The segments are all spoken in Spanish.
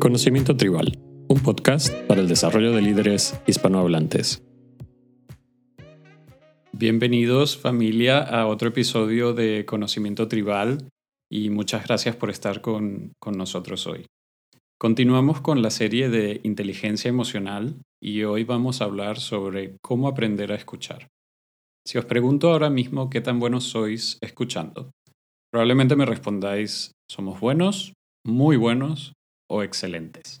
Conocimiento Tribal, un podcast para el desarrollo de líderes hispanohablantes. Bienvenidos familia a otro episodio de Conocimiento Tribal y muchas gracias por estar con, con nosotros hoy. Continuamos con la serie de inteligencia emocional y hoy vamos a hablar sobre cómo aprender a escuchar. Si os pregunto ahora mismo qué tan buenos sois escuchando, probablemente me respondáis, somos buenos, muy buenos o excelentes.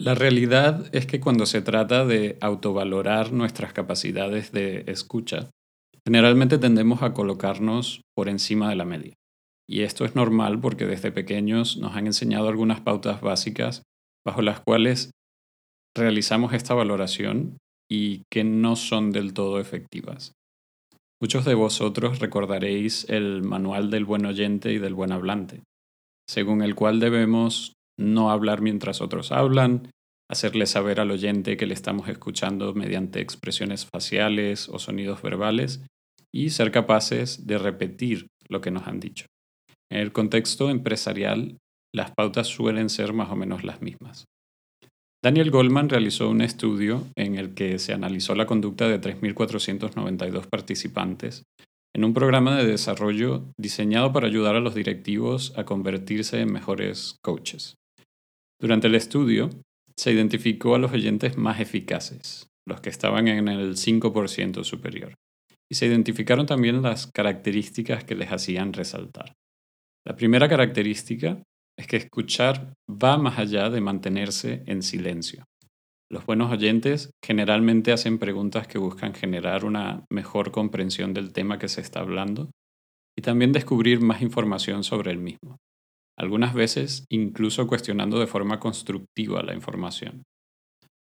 La realidad es que cuando se trata de autovalorar nuestras capacidades de escucha, generalmente tendemos a colocarnos por encima de la media. Y esto es normal porque desde pequeños nos han enseñado algunas pautas básicas bajo las cuales realizamos esta valoración y que no son del todo efectivas. Muchos de vosotros recordaréis el manual del buen oyente y del buen hablante, según el cual debemos no hablar mientras otros hablan, hacerle saber al oyente que le estamos escuchando mediante expresiones faciales o sonidos verbales y ser capaces de repetir lo que nos han dicho. En el contexto empresarial, las pautas suelen ser más o menos las mismas. Daniel Goldman realizó un estudio en el que se analizó la conducta de 3.492 participantes en un programa de desarrollo diseñado para ayudar a los directivos a convertirse en mejores coaches. Durante el estudio, se identificó a los oyentes más eficaces, los que estaban en el 5% superior, y se identificaron también las características que les hacían resaltar. La primera característica es que escuchar va más allá de mantenerse en silencio. Los buenos oyentes generalmente hacen preguntas que buscan generar una mejor comprensión del tema que se está hablando y también descubrir más información sobre el mismo. Algunas veces incluso cuestionando de forma constructiva la información.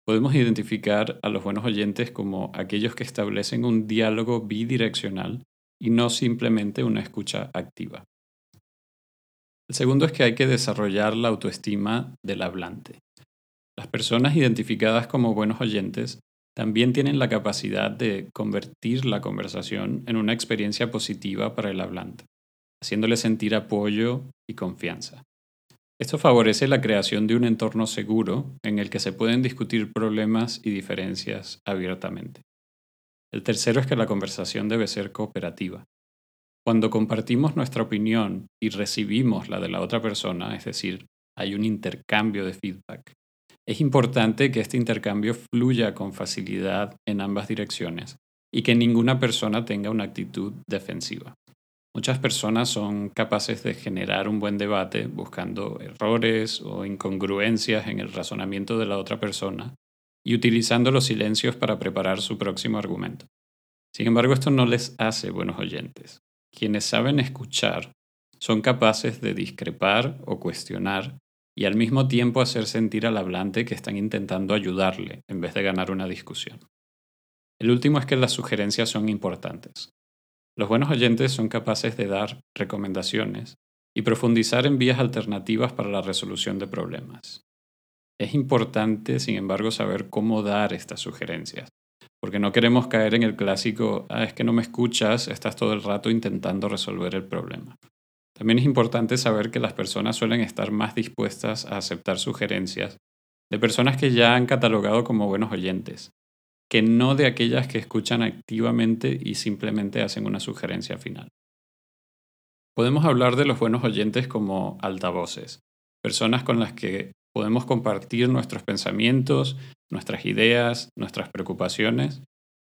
Podemos identificar a los buenos oyentes como aquellos que establecen un diálogo bidireccional y no simplemente una escucha activa. El segundo es que hay que desarrollar la autoestima del hablante. Las personas identificadas como buenos oyentes también tienen la capacidad de convertir la conversación en una experiencia positiva para el hablante, haciéndole sentir apoyo y confianza. Esto favorece la creación de un entorno seguro en el que se pueden discutir problemas y diferencias abiertamente. El tercero es que la conversación debe ser cooperativa. Cuando compartimos nuestra opinión y recibimos la de la otra persona, es decir, hay un intercambio de feedback, es importante que este intercambio fluya con facilidad en ambas direcciones y que ninguna persona tenga una actitud defensiva. Muchas personas son capaces de generar un buen debate buscando errores o incongruencias en el razonamiento de la otra persona y utilizando los silencios para preparar su próximo argumento. Sin embargo, esto no les hace buenos oyentes. Quienes saben escuchar son capaces de discrepar o cuestionar y al mismo tiempo hacer sentir al hablante que están intentando ayudarle en vez de ganar una discusión. El último es que las sugerencias son importantes. Los buenos oyentes son capaces de dar recomendaciones y profundizar en vías alternativas para la resolución de problemas. Es importante, sin embargo, saber cómo dar estas sugerencias, porque no queremos caer en el clásico, ah, es que no me escuchas, estás todo el rato intentando resolver el problema. También es importante saber que las personas suelen estar más dispuestas a aceptar sugerencias de personas que ya han catalogado como buenos oyentes, que no de aquellas que escuchan activamente y simplemente hacen una sugerencia final. Podemos hablar de los buenos oyentes como altavoces, personas con las que podemos compartir nuestros pensamientos, nuestras ideas, nuestras preocupaciones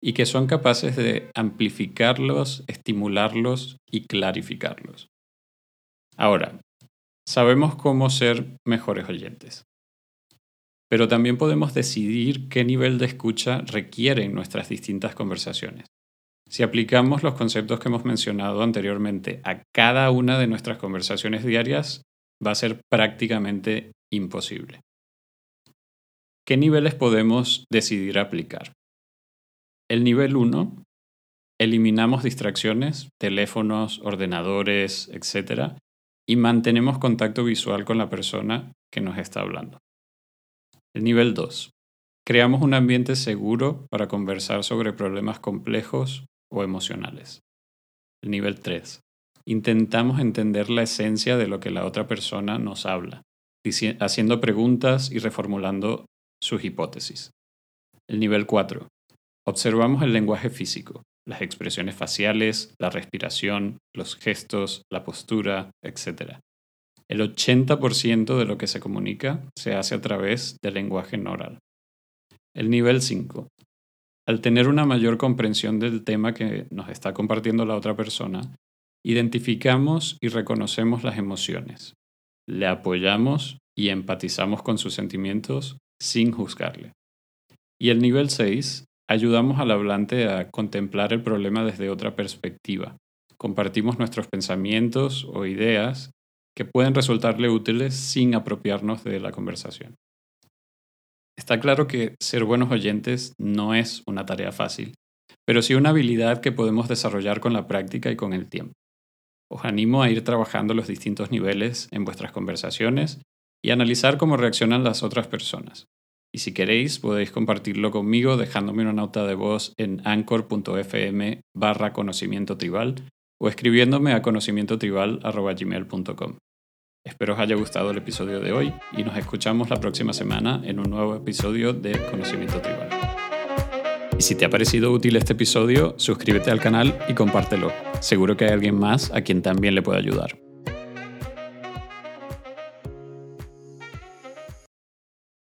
y que son capaces de amplificarlos, estimularlos y clarificarlos. Ahora, sabemos cómo ser mejores oyentes, pero también podemos decidir qué nivel de escucha requieren nuestras distintas conversaciones. Si aplicamos los conceptos que hemos mencionado anteriormente a cada una de nuestras conversaciones diarias, va a ser prácticamente imposible. ¿Qué niveles podemos decidir aplicar? El nivel 1, eliminamos distracciones, teléfonos, ordenadores, etc. y mantenemos contacto visual con la persona que nos está hablando. El nivel 2, creamos un ambiente seguro para conversar sobre problemas complejos o emocionales. El nivel 3, intentamos entender la esencia de lo que la otra persona nos habla haciendo preguntas y reformulando sus hipótesis. El nivel 4. Observamos el lenguaje físico, las expresiones faciales, la respiración, los gestos, la postura, etc. El 80% de lo que se comunica se hace a través del lenguaje no oral. El nivel 5. Al tener una mayor comprensión del tema que nos está compartiendo la otra persona, identificamos y reconocemos las emociones, le apoyamos y empatizamos con sus sentimientos sin juzgarle. Y el nivel 6, ayudamos al hablante a contemplar el problema desde otra perspectiva. Compartimos nuestros pensamientos o ideas que pueden resultarle útiles sin apropiarnos de la conversación. Está claro que ser buenos oyentes no es una tarea fácil, pero sí una habilidad que podemos desarrollar con la práctica y con el tiempo. Os animo a ir trabajando los distintos niveles en vuestras conversaciones y analizar cómo reaccionan las otras personas. Y si queréis, podéis compartirlo conmigo dejándome una nota de voz en anchor.fm barra conocimiento tribal o escribiéndome a conocimientotribal.gmail.com. Espero os haya gustado el episodio de hoy y nos escuchamos la próxima semana en un nuevo episodio de Conocimiento Tribal. Y si te ha parecido útil este episodio, suscríbete al canal y compártelo. Seguro que hay alguien más a quien también le pueda ayudar.